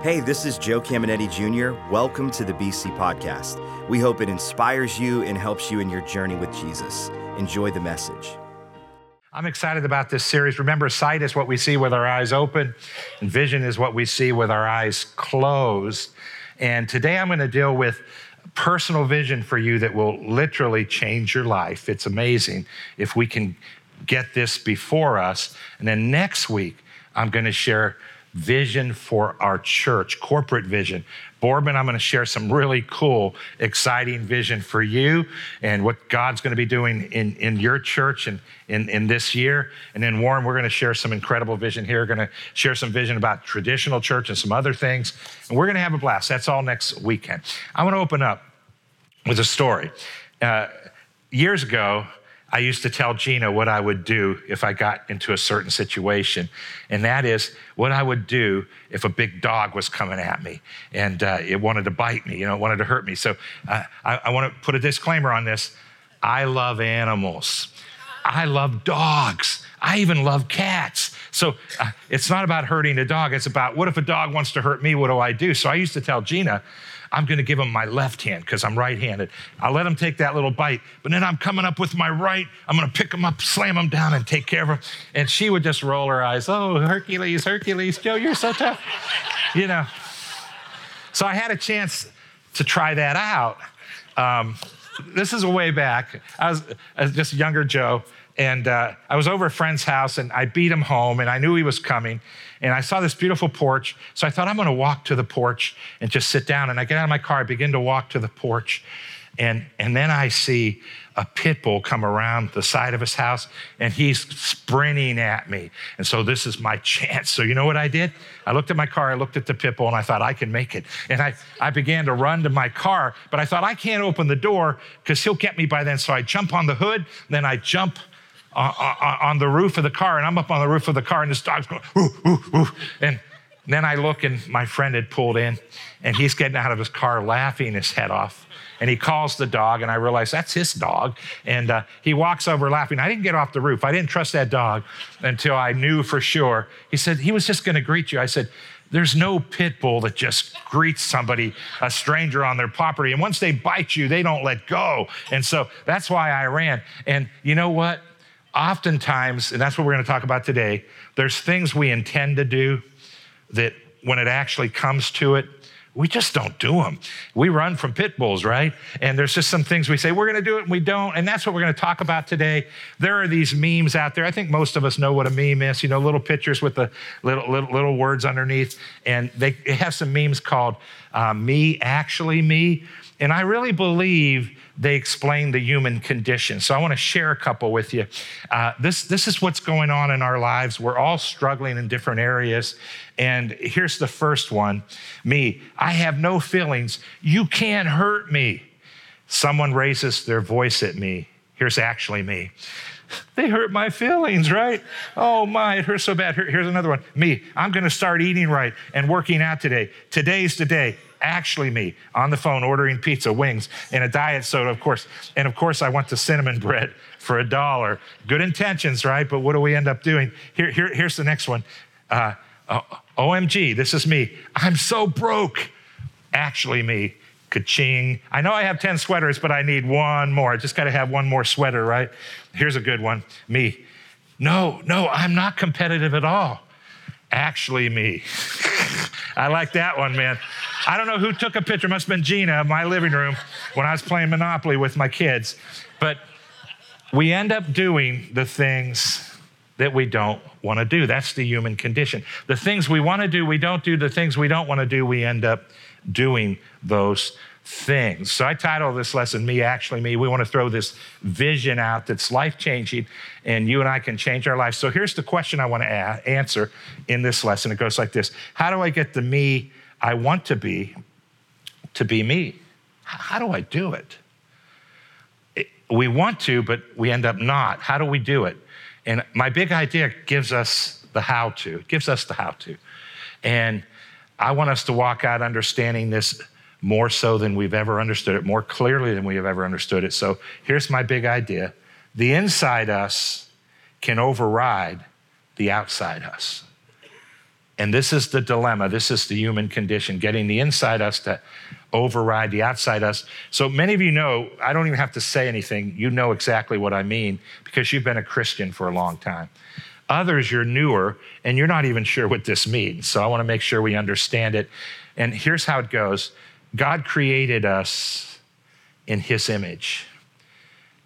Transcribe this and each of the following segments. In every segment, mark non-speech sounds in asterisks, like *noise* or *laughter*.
Hey, this is Joe Caminiti Jr. Welcome to the BC Podcast. We hope it inspires you and helps you in your journey with Jesus. Enjoy the message. I'm excited about this series. Remember, sight is what we see with our eyes open, and vision is what we see with our eyes closed. And today I'm going to deal with personal vision for you that will literally change your life. It's amazing if we can get this before us. And then next week, I'm going to share vision for our church, corporate vision. Boardman, I'm going to share some really cool, exciting vision for you and what God's going to be doing in, in your church and in, in this year. And then, Warren, we're going to share some incredible vision here. Going to share some vision about traditional church and some other things. And we're going to have a blast. That's all next weekend. I want to open up with a story. Uh, years ago, I used to tell Gina what I would do if I got into a certain situation. And that is what I would do if a big dog was coming at me and uh, it wanted to bite me, you know, it wanted to hurt me. So uh, I, I want to put a disclaimer on this. I love animals. I love dogs. I even love cats. So uh, it's not about hurting a dog. It's about what if a dog wants to hurt me? What do I do? So I used to tell Gina, I'm going to give him my left hand because I'm right handed. I'll let him take that little bite, but then I'm coming up with my right. I'm going to pick him up, slam him down, and take care of him. And she would just roll her eyes. Oh, Hercules, Hercules, Joe, you're so tough. You know. So I had a chance to try that out. Um, this is way back. I was, I was just younger Joe, and uh, I was over a friend's house, and I beat him home, and I knew he was coming and I saw this beautiful porch. So I thought, I'm going to walk to the porch and just sit down. And I get out of my car, I begin to walk to the porch. And, and then I see a pit bull come around the side of his house and he's sprinting at me. And so this is my *laughs* chance. So you know what I did? I looked at my car, I looked at the pit bull, and I thought, I can make it. And I, I began to run to my car, but I thought, I can't open the door because he'll get me by then. So I jump on the hood, then I jump on the roof of the car, and I'm up on the roof of the car, and this dog's going, ooh, ooh, ooh. And then I look, and my friend had pulled in, and he's getting out of his car laughing his head off. And he calls the dog, and I realize that's his dog. And uh, he walks over laughing. I didn't get off the roof. I didn't trust that dog until I knew for sure. He said, he was just going to greet you. I said, there's no pit bull that just greets somebody, a stranger on their property. And once they bite you, they don't let go. And so that's why I ran. And you know what? Oftentimes, and that's what we're going to talk about today, there's things we intend to do that when it actually comes to it, we just don't do them. We run from pit bulls, right? And there's just some things we say, we're going to do it, and we don't. And that's what we're going to talk about today. There are these memes out there. I think most of us know what a meme is, you know, little pictures with the little, little, little words underneath. And they have some memes called uh, Me, Actually Me. And I really believe they explain the human condition. So I want to share a couple with you. Uh, this, this is what's going on in our lives. We're all struggling in different areas. And here's the first one me, I have no feelings. You can't hurt me. Someone raises their voice at me. Here's actually me. *laughs* They hurt my feelings, right? Oh my, it hurts so bad. Here, here's another one. Me, I'm going to start eating right and working out today. Today's the day actually me on the phone ordering pizza, wings, and a diet soda, of course. And of course, I want the cinnamon *laughs* bread for a dollar. Good intentions, right? But what do we end up doing? Here, here here's the next one. Uh, uh, OMG, this is me. I'm so broke. Actually, me. Ka-ching. I know I have 10 sweaters, but I need one more. I just got to have one more sweater, right? Here's a good one. Me. No, no, I'm not competitive at all. Actually, me. *laughs* I like that one, man. I don't know who took a picture, it must have been Gina in my living room when I was playing Monopoly with my kids. But we end up doing the things that we don't want to do. That's the human condition. The things we want to do, we don't do. The things we don't want to do, we end up doing those things. So I title this lesson, Me Actually Me. We want to throw this vision out that's life changing, and you and I can change our lives. So here's the question I want to answer in this lesson. It goes like this How do I get the me I want to be to be me. How do I do it? We want to, but we end up not. How do we do it? And my big idea gives us the how to, it gives us the how to. And I want us to walk out understanding this more so than we've ever understood it, more clearly than we have ever understood it. So here's my big idea the inside us can override the outside us And this is the dilemma. This is the human condition, getting the inside us to override the outside us. So many of you know, I don't even have to say anything. You know exactly what I mean because you've been a Christian for a long time. Others, you're newer and you're not even sure what this means. So I want to make sure we understand it. And here's how it goes God created us in his image.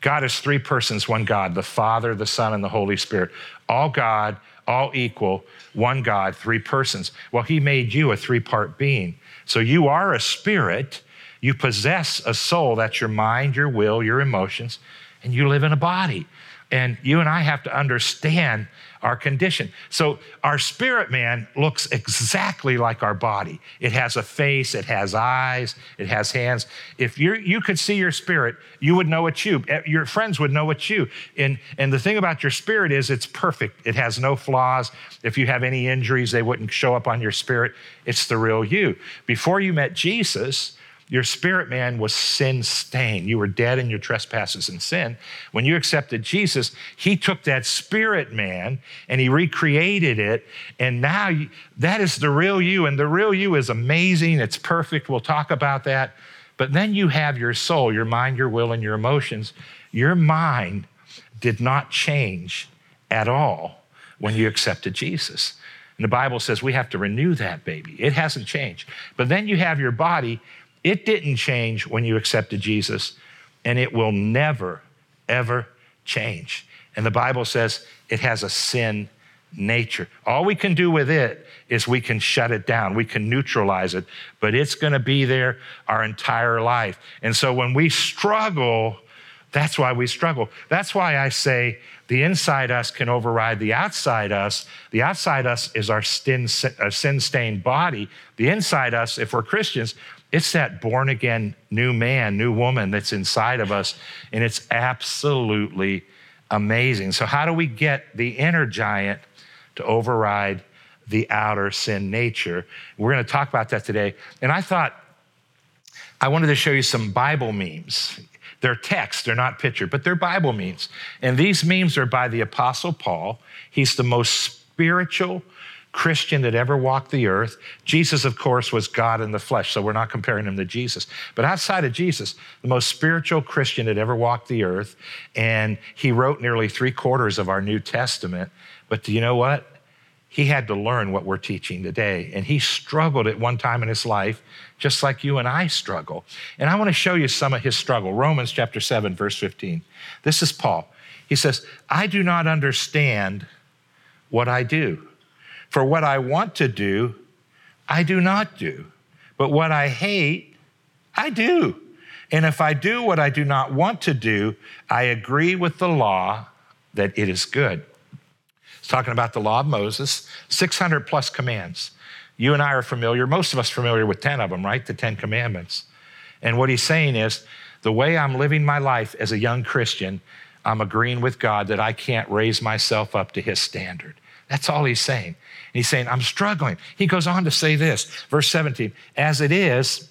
God is three persons, one God, the Father, the Son, and the Holy Spirit. All God, all equal, one God, three persons. Well, He made you a three part being. So you are a spirit, you possess a soul, that's your mind, your will, your emotions, and you live in a body. And you and I have to understand our condition. So our spirit man looks exactly like our body. It has a face, it has eyes, it has hands. If you you could see your spirit, you would know it's you. Eh, your friends would know it's you. And and the thing about your spirit is it's perfect. It has no flaws. If you have any injuries, they wouldn't show up on your spirit. It's the real you. Before you met Jesus, your spirit man was sin stained. You were dead in your trespasses and sin. When you accepted Jesus, he took that spirit man and he recreated it. And now you, that is the real you. And the real you is amazing. It's perfect. We'll talk about that. But then you have your soul, your mind, your will, and your emotions. Your mind did not change at all when you accepted Jesus. And the Bible says we have to renew that baby. It hasn't changed. But then you have your body it didn't change when you accepted Jesus, and it will never, ever change. And the Bible says it has a sin nature. All we can do with it is we can shut it down, we can neutralize it, but it's going to be there our entire life. And so when we struggle, that's why we struggle. That's why I say the inside us can override the outside us. The outside us is our sin stained body. The inside us, if we're Christians, it's that born again new man, new woman that's inside of us, and it's absolutely amazing. So, how do we get the inner giant to override the outer sin nature? We're going to talk about that today. And I thought I wanted to show you some Bible memes. They're text, they're not picture, but they're Bible memes. And these memes are by the Apostle Paul. He's the most spiritual, Christian that ever walked the earth. Jesus, of course, was God in the flesh, so we're not comparing him to Jesus. But outside of Jesus, the most spiritual Christian that ever walked the earth, and he wrote nearly three quarters of our New Testament. But do you know what? He had to learn what we're teaching today, and he struggled at one time in his life, just like you and I struggle. And I want to show you some of his struggle. Romans chapter 7, verse 15. This is Paul. He says, I do not understand what I do. For what I want to do, I do not do. But what I hate, I do. And if I do what I do not want to do, I agree with the law that it is good. It's talking about the law of Moses, 600 plus commands. You and I are familiar, most of us familiar with 10 of them, right? The 10 commandments. And what he's saying is the way I'm living my life as a young Christian, I'm agreeing with God that I can't raise myself up to his standard. That's all he's saying. he's saying, I'm struggling. He goes on to say this, verse 17, as it is,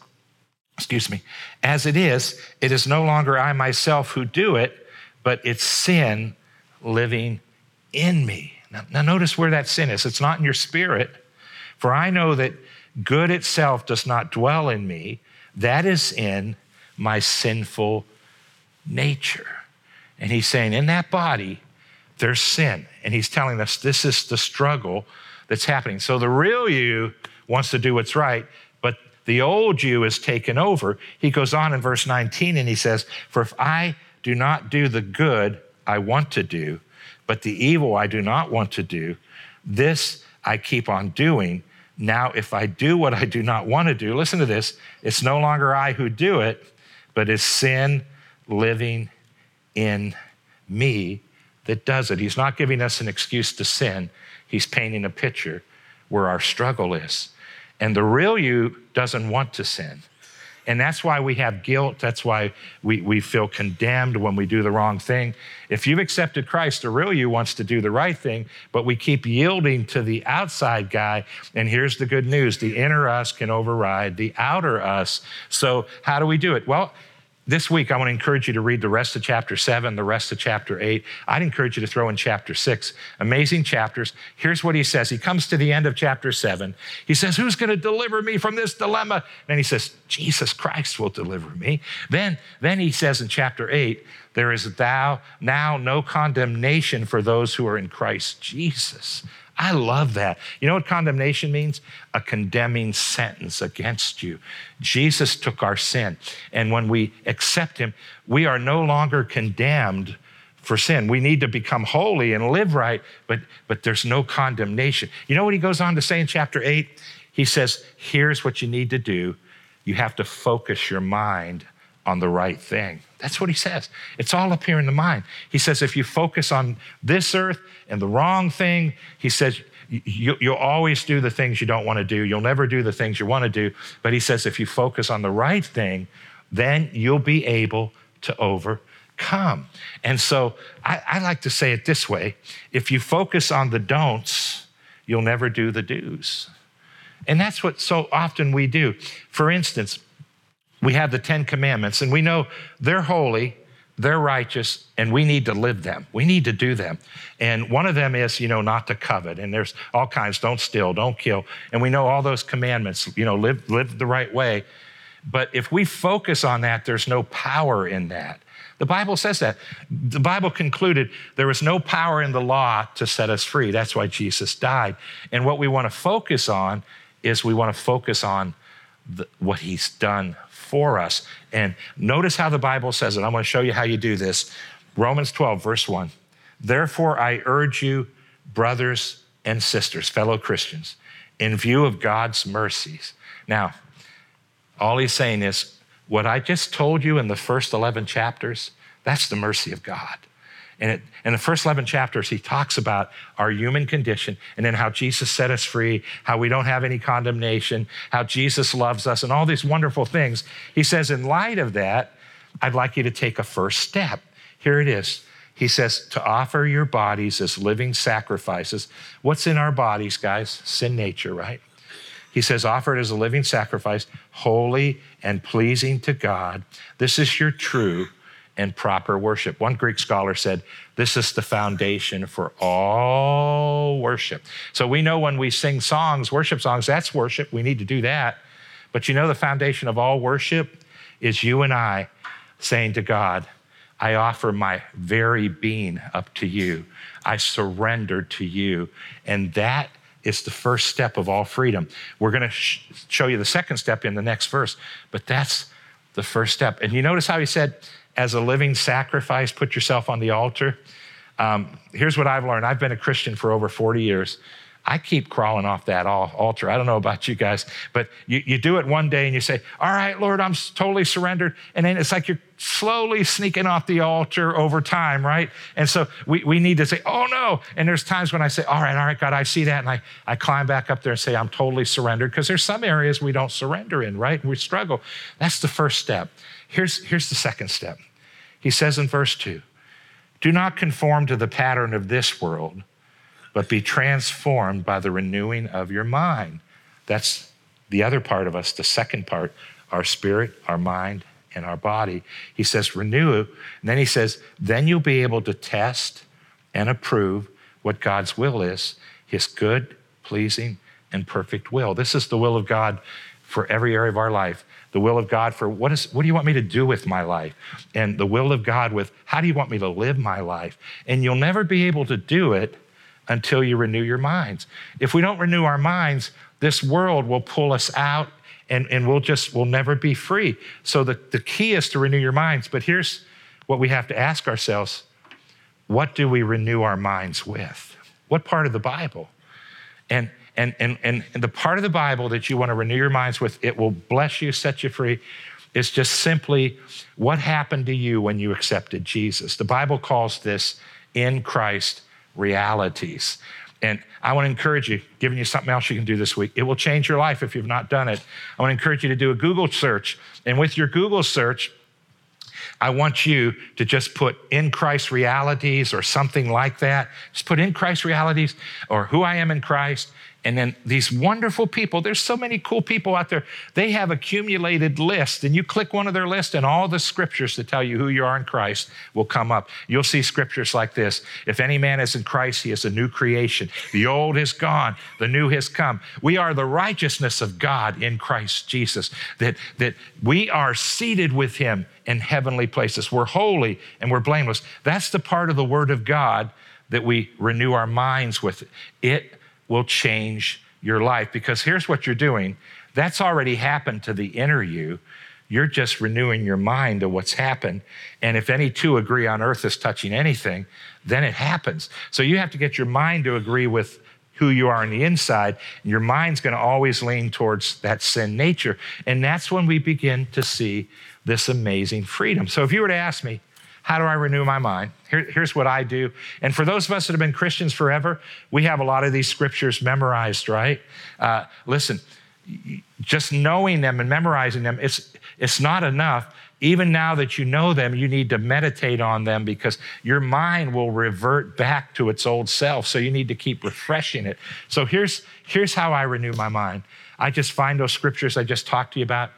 excuse me, as it is, it is no longer I myself who do it, but it's sin living in me. Now, now notice where that sin is. It's not in your spirit, for I know that good itself does not dwell in me. That is in my sinful nature. And he's saying, in that body, there's sin. And he's telling us this is the struggle that's happening. So the real you wants to do what's right, but the old you is taken over. He goes on in verse 19 and he says, For if I do not do the good I want to do, but the evil I do not want to do, this I keep on doing. Now, if I do what I do not want to do, listen to this, it's no longer I who do it, but it's sin living in me that does it. He's not giving us an excuse to sin, He's painting a picture where our struggle is. And the real you doesn't want to sin. And that's why we have guilt. That's why we, we feel condemned when we do the wrong thing. If you've accepted Christ, the real you wants to do the right thing, but we keep yielding to the outside guy. And here's the good news the inner us can override the outer us. So, how do we do it? Well, this week, I want to encourage you to read the rest of chapter seven, the rest of chapter eight. I'd encourage you to throw in chapter six. Amazing chapters. Here's what he says. He comes to the end of chapter seven. He says, Who's going to deliver me from this dilemma? And he says, Jesus Christ will deliver me. Then, then he says in chapter eight, There is thou now no condemnation for those who are in Christ Jesus. I love that. You know what condemnation means? A condemning sentence against you. Jesus took our sin. And when we accept him, we are no longer condemned for sin. We need to become holy and live right, but, but there's no condemnation. You know what he goes on to say in chapter 8? He says, Here's what you need to do you have to focus your mind on the right thing. That's what he says. It's all up here in the mind. He says, if you focus on this earth and the wrong thing, he says, you, will always do the things you don't want to do. You'll never do the things you want to do. But he says, if you focus on the right thing, then you'll be able to overcome. And so I, I like to say it this way if you focus on the don'ts, you'll never do the do's. And that's what so often we do. For instance, we have the Ten Commandments, and we know they're holy, they're righteous, and we need to live them. We need to do them. And one of them is, you know, not to covet. And there's all kinds don't steal, don't kill. And we know all those commandments, you know, live, live the right way. But if we focus on that, there's no power in that. The Bible says that. The Bible concluded there was no power in the law to set us free. That's why Jesus died. And what we want to focus on is we want to focus on the, what he's done for us. And notice how the Bible says it. I'm going to show you how you do this. Romans 12, verse 1. Therefore, I urge you, brothers and sisters, fellow Christians, in view of God's mercies. Now, all he's saying is, what I just told you in the first 11 chapters, that's the mercy of God. And it, in the first 11 chapters, he talks about our human condition and then how Jesus set us free, how we don't have any condemnation, how Jesus loves us, and all these wonderful things. He says, in light of that, I'd like you to take a first step. Here it is. He says, to offer your bodies as living sacrifices. What's in our bodies, guys? Sin nature, right? He says, offer it as a living sacrifice, holy and pleasing to God. This is your true and proper worship. One Greek scholar said, This is the foundation for all worship. So we know when we sing songs, worship songs, that's worship. We need to do that. But you know, the foundation of all worship is you and I saying to God, I offer my very being up to you. I surrender to you. And that is the first step of all freedom. We're going to sh- show you the second step in the next verse, but that's the first step. And you notice how he said, as a living sacrifice, put yourself on the altar. Um, here's what I've learned I've been a Christian for over 40 years. I keep crawling off that altar. I don't know about you guys, but you, you do it one day and you say, All right, Lord, I'm totally surrendered. And then it's like you're slowly sneaking off the altar over time, right? And so we, we need to say, Oh no. And there's times when I say, All right, all right, God, I see that. And I, I climb back up there and say, I'm totally surrendered because there's some areas we don't surrender in, right? And we struggle. That's the first step. Here's, here's the second step. He says in verse 2 Do not conform to the pattern of this world, but be transformed by the renewing of your mind. That's the other part of us, the second part, our spirit, our mind, and our body. He says, renew. And then he says, then you'll be able to test and approve what God's will is, his good, pleasing, and perfect will. This is the will of God for every area of our life the will of God for what, is, what do you want me to do with my life? And the will of God with how do you want me to live my life? And you'll never be able to do it until you renew your minds. If we don't renew our minds, this world will pull us out and, and we'll just, we'll never be free. So the, the key is to renew your minds. But here's what we have to ask ourselves what do we renew our minds with? What part of the Bible? And and, and, and the part of the Bible that you want to renew your minds with, it will bless you, set you free. It's just simply what happened to you when you accepted Jesus. The Bible calls this in Christ realities. And I want to encourage you, giving you something else you can do this week. It will change your life if you've not done it. I want to encourage you to do a Google search. And with your Google search, I want you to just put in Christ realities or something like that. Just put in Christ realities or who I am in Christ And then these wonderful people, there's so many cool people out there. They have accumulated lists, and you click one of their lists, and all the scriptures to tell you who you are in Christ will come up. You'll see scriptures like this If any man is in Christ, he is a new creation. The old is gone, the new has come. We are the righteousness of God in Christ Jesus, that, that we are seated with him in heavenly places. We're holy and we're blameless. That's the part of the Word of God that we renew our minds with. It will change your life because here's what you're doing that's already happened to the inner you. You're just renewing your mind to what's happened. And if any two agree on earth is touching anything, then it happens. So you have to get your mind to agree with who you are on the inside. Your mind's going to always lean towards that sin nature. And that's when we begin to see this amazing freedom. So if you were to ask me, how do I renew my mind? Here, here's what I do. And for those of us that have been Christians forever, we have a lot of these scriptures memorized, right? Uh, listen, just knowing them and memorizing them, it's, it's not enough. Even now that you know them, you need to meditate on them because your mind will revert back to its old self. So you need to keep refreshing it. So here's, here's how I renew my mind I just find those scriptures I just talked to you about.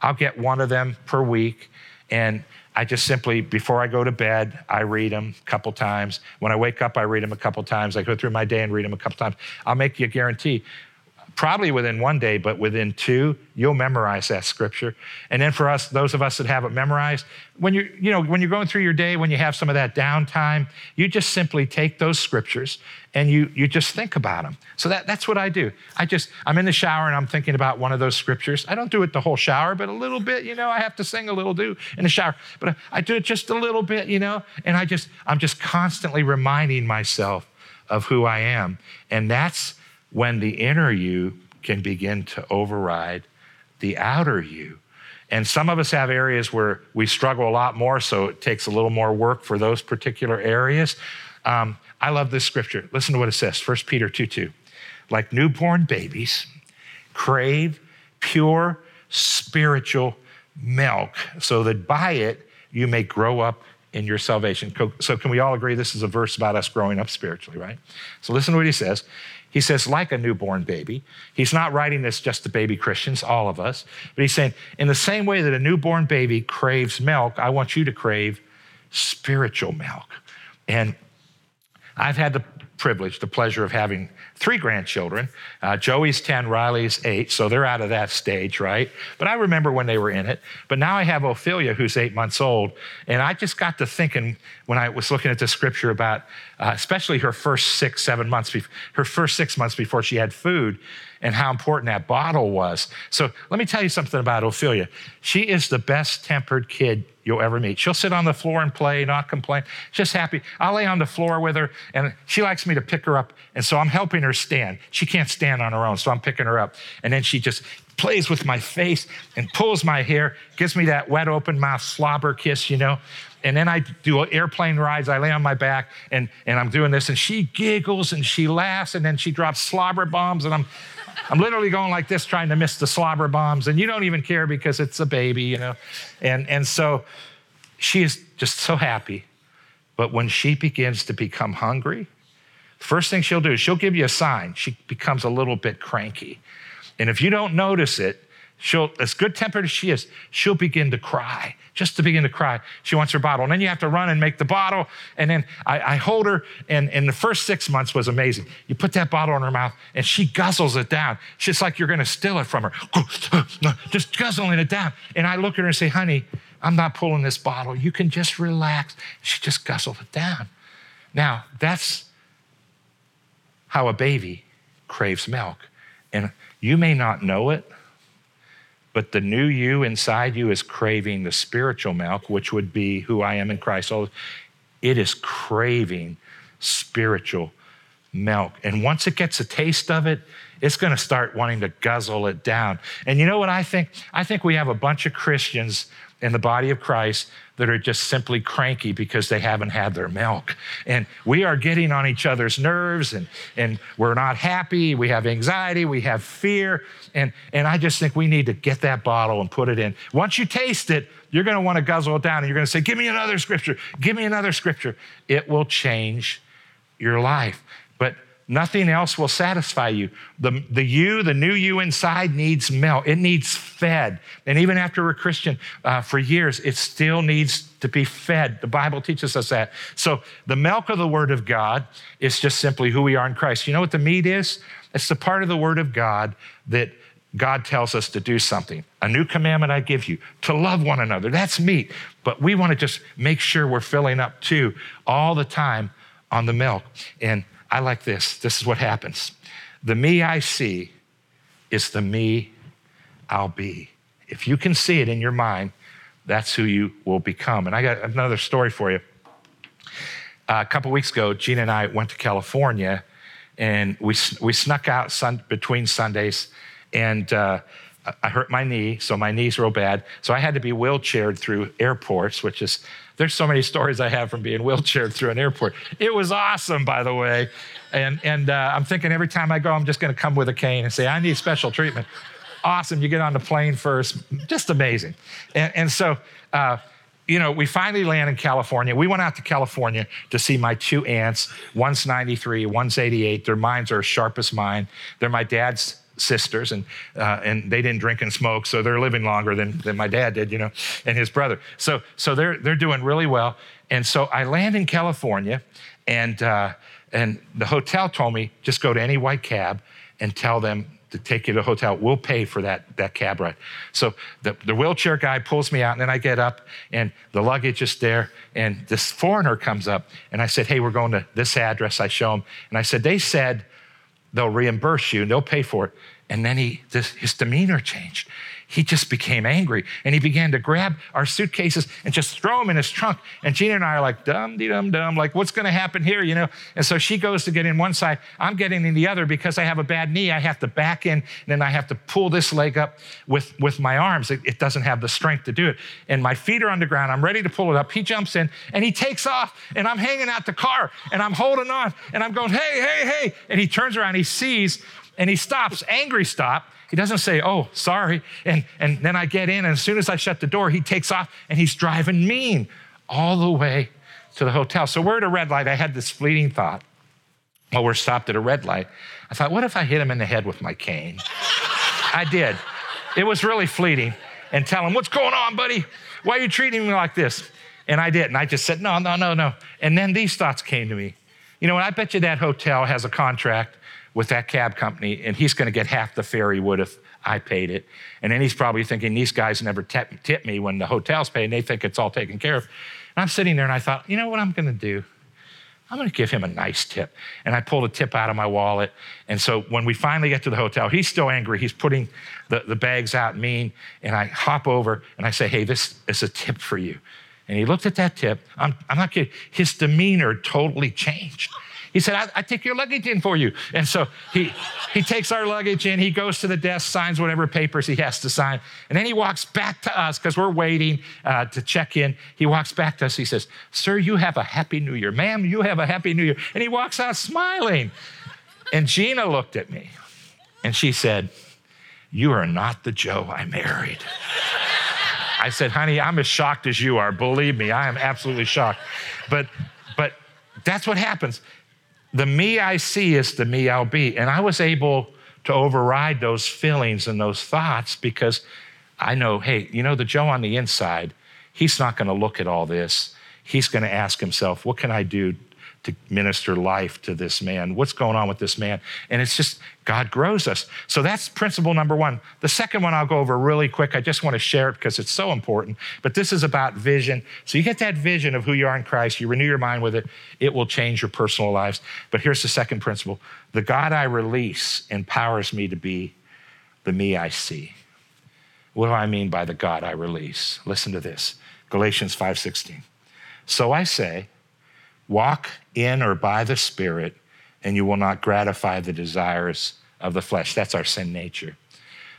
I'll get one of them per week. And I just simply, before I go to bed, I read them a couple times. When I wake up, I read them a couple times. I go through my day and read them a couple times. I'll make you a guarantee. Probably within one day, but within two, you'll memorize that scripture. And then for us, those of us that have it memorized, when you're, you know, when you're going through your day, when you have some of that downtime, you just simply take those scriptures and you, you just think about them. So that, that's what I do. I just, I'm in the shower and I'm thinking about one of those scriptures. I don't do it the whole shower, but a little bit, you know, I have to sing a little do in the shower, but I, I do it just a little bit, you know, and I just, I'm just constantly reminding myself of who I am. And that's when the inner you can begin to override the outer you. And some of us have areas where we struggle a lot more, so it takes a little more work for those particular areas. Um, I love this scripture. Listen to what it says 1 Peter 2 2. Like newborn babies, crave pure spiritual milk, so that by it you may grow up in your salvation. So, can we all agree this is a verse about us growing up spiritually, right? So, listen to what he says. He says, like a newborn baby. He's not writing this just to baby Christians, all of us, but he's saying, in the same way that a newborn baby craves milk, I want you to crave spiritual milk. And I've had the privilege, the pleasure of having three grandchildren. Uh, Joey's 10, Riley's 8, so they're out of that stage, right? But I remember when they were in it. But now I have Ophelia, who's eight months old. And I just got to thinking when I was looking at the scripture about, uh, especially her first six, seven months, her first six months before she had food, and how important that bottle was. So let me tell you something about Ophelia. She is the best tempered kid you'll ever meet. She'll sit on the floor and play, not complain, just happy. I'll lay on the floor with her, and she likes me to pick her up. And so I'm helping her stand. She can't stand on her own, so I'm picking her up. And then she just plays with my face and pulls my hair, gives me that wet open mouth slobber kiss, you know. And then I do airplane rides. I lay on my back and, and I'm doing this, and she giggles and she laughs, and then she drops slobber bombs, and I'm I'm literally going like this, trying to miss the slobber bombs, and you don't even care because it's a baby, you know. And, and so she is just so happy. But when she begins to become hungry, first thing she'll do is she'll give you a sign. She becomes a little bit cranky. And if you don't notice it, she'll, as good tempered as she is, she'll begin to cry just to begin to cry. She wants her bottle. And then you have to run and make the bottle. And then I, I hold her, and, and the first six months was amazing. You put that bottle in her mouth, and she guzzles it down. Just like you're going to steal it from her, *laughs* just guzzling it down. And I look at her and say, honey, I'm not pulling this bottle. You can just relax. She just guzzled it down. Now, that's how a baby craves milk. And you may not know it, but the new you inside you is craving the spiritual milk, which would be who I am in Christ. So it is craving spiritual milk. And once it gets a taste of it, it's going to start wanting to guzzle it down. And you know what I think? I think we have a bunch of Christians in the body of Christ that are just simply cranky because they haven't had their milk. And we are getting on each other's nerves and, and we're not happy. We have anxiety. We have fear. And, and I just think we need to get that bottle and put it in. Once you taste it, you're going to want to guzzle it down and you're going to say, Give me another scripture. Give me another scripture. It will change your life. But Nothing else will satisfy you. The, the you, the new you inside needs milk. It needs fed. And even after we're Christian uh, for years, it still needs to be fed. The Bible teaches us that. So the milk of the Word of God is just simply who we are in Christ. You know what the meat is? It's the part of the Word of God that God tells us to do something. A new commandment I give you to love one another. That's meat. But we want to just make sure we're filling up too all the time on the milk. And I like this. This is what happens. The me I see is the me I'll be. If you can see it in your mind, that's who you will become. And I got another story for you. Uh, a couple weeks ago, Gina and I went to California, and we we snuck out sun, between Sundays, and uh, I hurt my knee, so my knee's real bad. So I had to be wheelchaired through airports, which is there's so many stories I have from being wheelchaired through an airport. It was awesome, by the way. And, and uh, I'm thinking every time I go, I'm just going to come with a cane and say, I need special treatment. Awesome. You get on the plane first. Just amazing. And, and so, uh, you know, we finally land in California. We went out to California to see my two aunts. One's 93, one's 88. Their minds are as sharp as mine. They're my dad's sisters, and uh, and they didn't drink and smoke, so they're living longer than, than my dad did, you know, and his brother. So so they're they're doing really well. And so I land in California, and uh, and the hotel told me just go to any white cab and tell them to take you to the hotel. We'll pay for that, that cab ride. So the, the wheelchair guy pulls me out, and then I get up, and the luggage is there, and this foreigner comes up, and I said, Hey, we're going to this address. I show him, and I said, They said they'll reimburse you, and they'll pay for it. And then he, this, his demeanor changed he just became angry and he began to grab our suitcases and just throw them in his trunk. And Gina and I are like, dum de dum dum, like, what's going to happen here, you know? And so she goes to get in one side. I'm getting in the other because I have a bad knee. I have to back in and then I have to pull this leg up with, with my arms. It, it doesn't have the strength to do it. And my feet are on the ground. I'm ready to pull it up. He jumps in and he takes off and I'm hanging out the car and I'm holding on and I'm going, hey, hey, hey. And he turns around, he sees and he stops, angry stop he doesn't say, oh, sorry. And, and then I get in, and as soon as I shut the door, he takes off and he's driving mean all the way to the hotel. So we're at a red light. I had this fleeting thought while we're stopped at a red light. I thought, what if I hit him in the head with my cane? I did. It was really fleeting. And tell him, what's going on, buddy? Why are you treating me like this? And I did. And I just said, no, no, no, no. And then these thoughts came to me. You know, I bet you that hotel has a contract with that cab company, and he's going to get half the fare he would if I paid it. And then he's probably thinking, these guys never tip, tip me when the hotel's paid, and they think it's all taken care of. And I'm sitting there and I thought, you know what I'm going to do? I'm going to give him a nice tip. And I pulled a tip out of my wallet. And so when we finally get to the hotel, he's still angry. He's putting the, the bags out mean. And I hop over and I say, hey, this is a tip for you. And he looked at that tip. I'm, I'm not kidding. His demeanor totally changed. He said, I, I, take your luggage in for you. And so he, he takes our luggage in, he goes to the desk, signs whatever papers he has to sign, and then he walks back to us because we're waiting uh, to check in. He walks back to us. He says, Sir, you have a happy new year. Ma'am, you have a happy new year. And he walks out smiling. And Gina looked at me and she said, You are not the Joe I married. I said, honey, I'm as shocked as you are. Believe me, I am absolutely shocked. But but that's what happens the me I see is the me I'll be. And I was able to override those feelings and those thoughts because I know, hey, you know, the Joe on the inside, he's not going to look at all this. He's going to ask himself, what can I do to minister life to this man. What's going on with this man? And it's just God grows us. So that's principle number one. The second one I'll go over really quick. I just want to share it because it's so important. But this is about vision. So you get that vision of who you are in Christ, you renew your mind with it, it will change your personal lives. But here's the second principle the God I release empowers me to be the me I see. What do I mean by the God I release? Listen to this Galatians 5:16. So I say, Walk in or by the Spirit, and you will not gratify the desires of the flesh. That's our sin nature.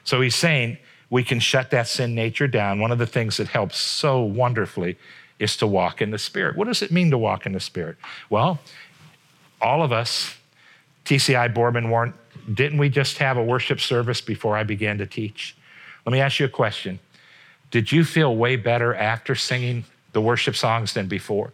So he's saying we can shut that sin nature down. One of the things that helps so wonderfully is to walk in the Spirit. What does it mean to walk in the Spirit? Well, all of us, TCI Boardman Warren, didn't we just have a worship service before I began to teach? Let me ask you a question. Did you feel way better after singing the worship songs than before?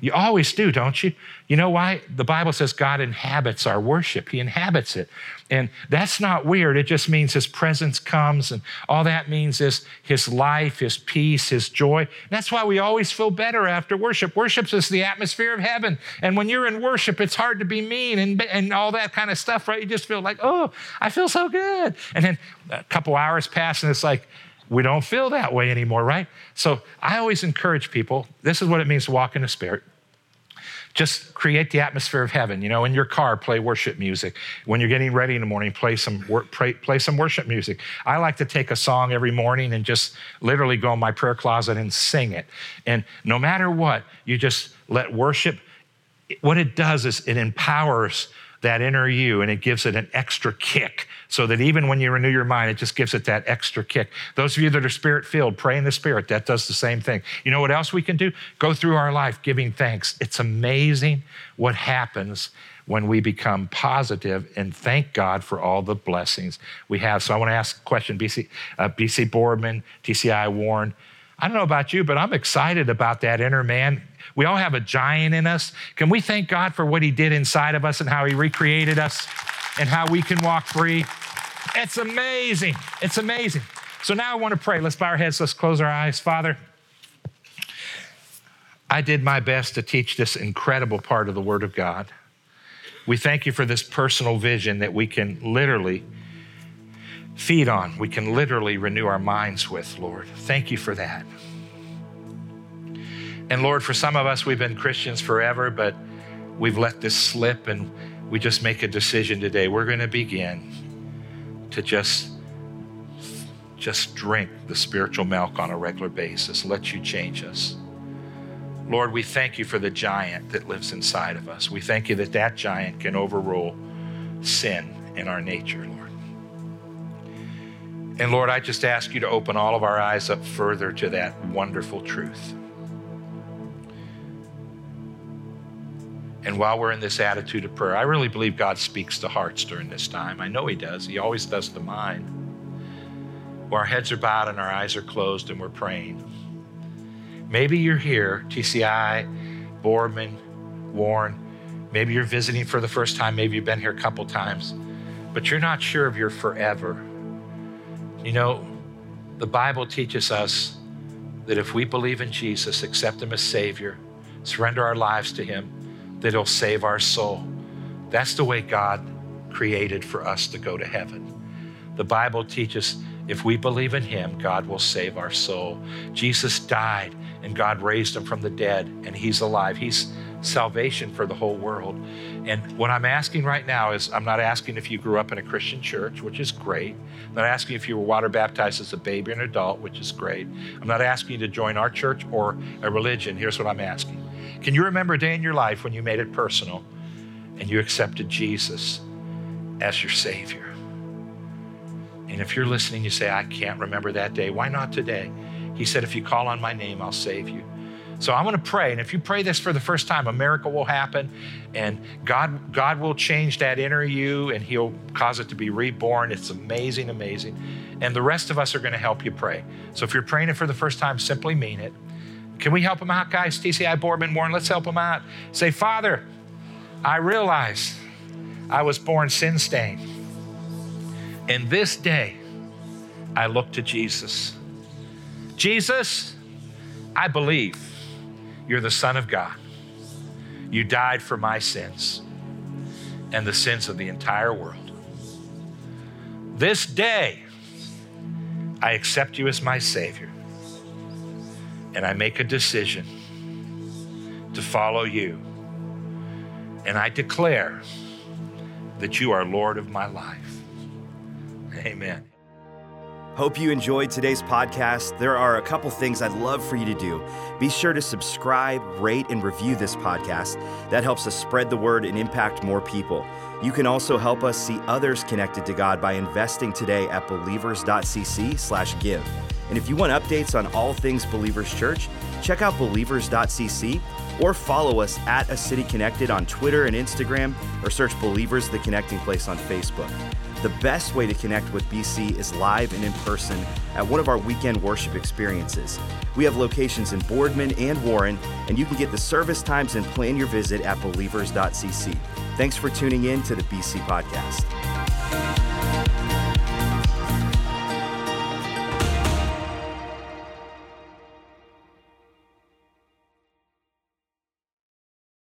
You always do, don't you? You know why? The Bible says God inhabits our worship. He inhabits it. And that's not weird. It just means His presence comes, and all that means is His life, His peace, His joy. That's why we always feel better after worship. Worship is the atmosphere of heaven. And when you're in worship, it's hard to be mean and, and all that kind of stuff, right? You just feel like, oh, I feel so good. And then a couple hours pass, and it's like, we don't feel that way anymore, right? So I always encourage people this is what it means to walk in the Spirit just create the atmosphere of heaven. You know, in your car, play worship music. When you're getting ready in the morning, play some play, some worship music. I like to take a song every morning and just literally go in my prayer closet and sing it. And no matter what, you just let worship. What it does is it empowers that inner you and it gives it an extra kick so that even when you renew your mind, it just gives it that extra kick. Those of you that are spirit filled, pray in the spirit. That does the same thing. You know what else we can do? Go through our life giving thanks. It's amazing what happens when we become positive and thank God for all the blessings we have. So I want to ask a question, BC, uh, BC Boardman, TCI Warren. I don't know about you, but I'm excited about that inner man we all have a giant in us. Can we thank God for what He did inside of us and how He recreated us and how we can walk free? It's amazing. It's amazing. So now I want to pray. Let's bow our heads. Let's close our eyes. Father, I did my best to teach this incredible part of the Word of God. We thank you for this personal vision that we can literally feed on, we can literally renew our minds with, Lord. Thank you for that. And Lord, for some of us, we've been Christians forever, but we've let this slip and we just make a decision today. We're going to begin to just just drink the spiritual milk on a regular basis. Let you change us. Lord, we thank you for the giant that lives inside of us. We thank you that that giant can overrule sin in our nature, Lord. And Lord, I just ask you to open all of our eyes up further to that wonderful truth. And while we're in this attitude of prayer, I really believe God speaks to hearts during this time. I know He does, He always does to mine. Where our heads are bowed and our eyes are closed and we're praying. Maybe you're here, TCI, Boardman, Warren. Maybe you're visiting for the first time. Maybe you've been here a couple times, but you're not sure of your forever. You know, the Bible teaches us that if we believe in Jesus, accept Him as Savior, surrender our lives to Him, that He'll save our soul. That's the way God created for us to go to heaven. The Bible teaches if we believe in Him, God will save our soul. Jesus died and God raised Him from the dead, and He's alive. He's salvation for the whole world. And what I'm asking right now is I'm not asking if you grew up in a Christian church, which is great. I'm not asking if you were water baptized as a baby or an adult, which is great. I'm not asking you to join our church or a religion. Here's what I'm asking can you remember a day in your life when you made it personal and you accepted Jesus as your Savior? And if you're listening, you say, I can't remember that day. Why not today? He said, If you call on my name, I'll save you. So I'm going to pray. And if you pray this for the first time, a miracle will happen and God, God will change that inner you and He'll cause it to be reborn. It's amazing, amazing. And the rest of us are going to help you pray. So if you're praying it for the first time, simply mean it. Can we help them out, guys? TCI Boardman Warren, let's help them out. Say, Father, I realize I was born sin stained. And this day, I look to Jesus. Jesus, I believe you're the Son of God. You died for my sins and the sins of the entire world. This day, I accept you as my Savior and I make a decision to follow you. And I declare that you are Lord of my life. Amen. Hope you enjoyed today's podcast. There are a couple things I'd love for you to do. Be sure to subscribe, rate, and review this podcast. That helps us spread the word and impact more people. You can also help us see others connected to God by investing today at believers.cc/give. And if you want updates on all things Believers Church, check out believers.cc or follow us at A City Connected on Twitter and Instagram, or search Believers the Connecting Place on Facebook. The best way to connect with BC is live and in person at one of our weekend worship experiences. We have locations in Boardman and Warren, and you can get the service times and plan your visit at believers.cc. Thanks for tuning in to the BC Podcast.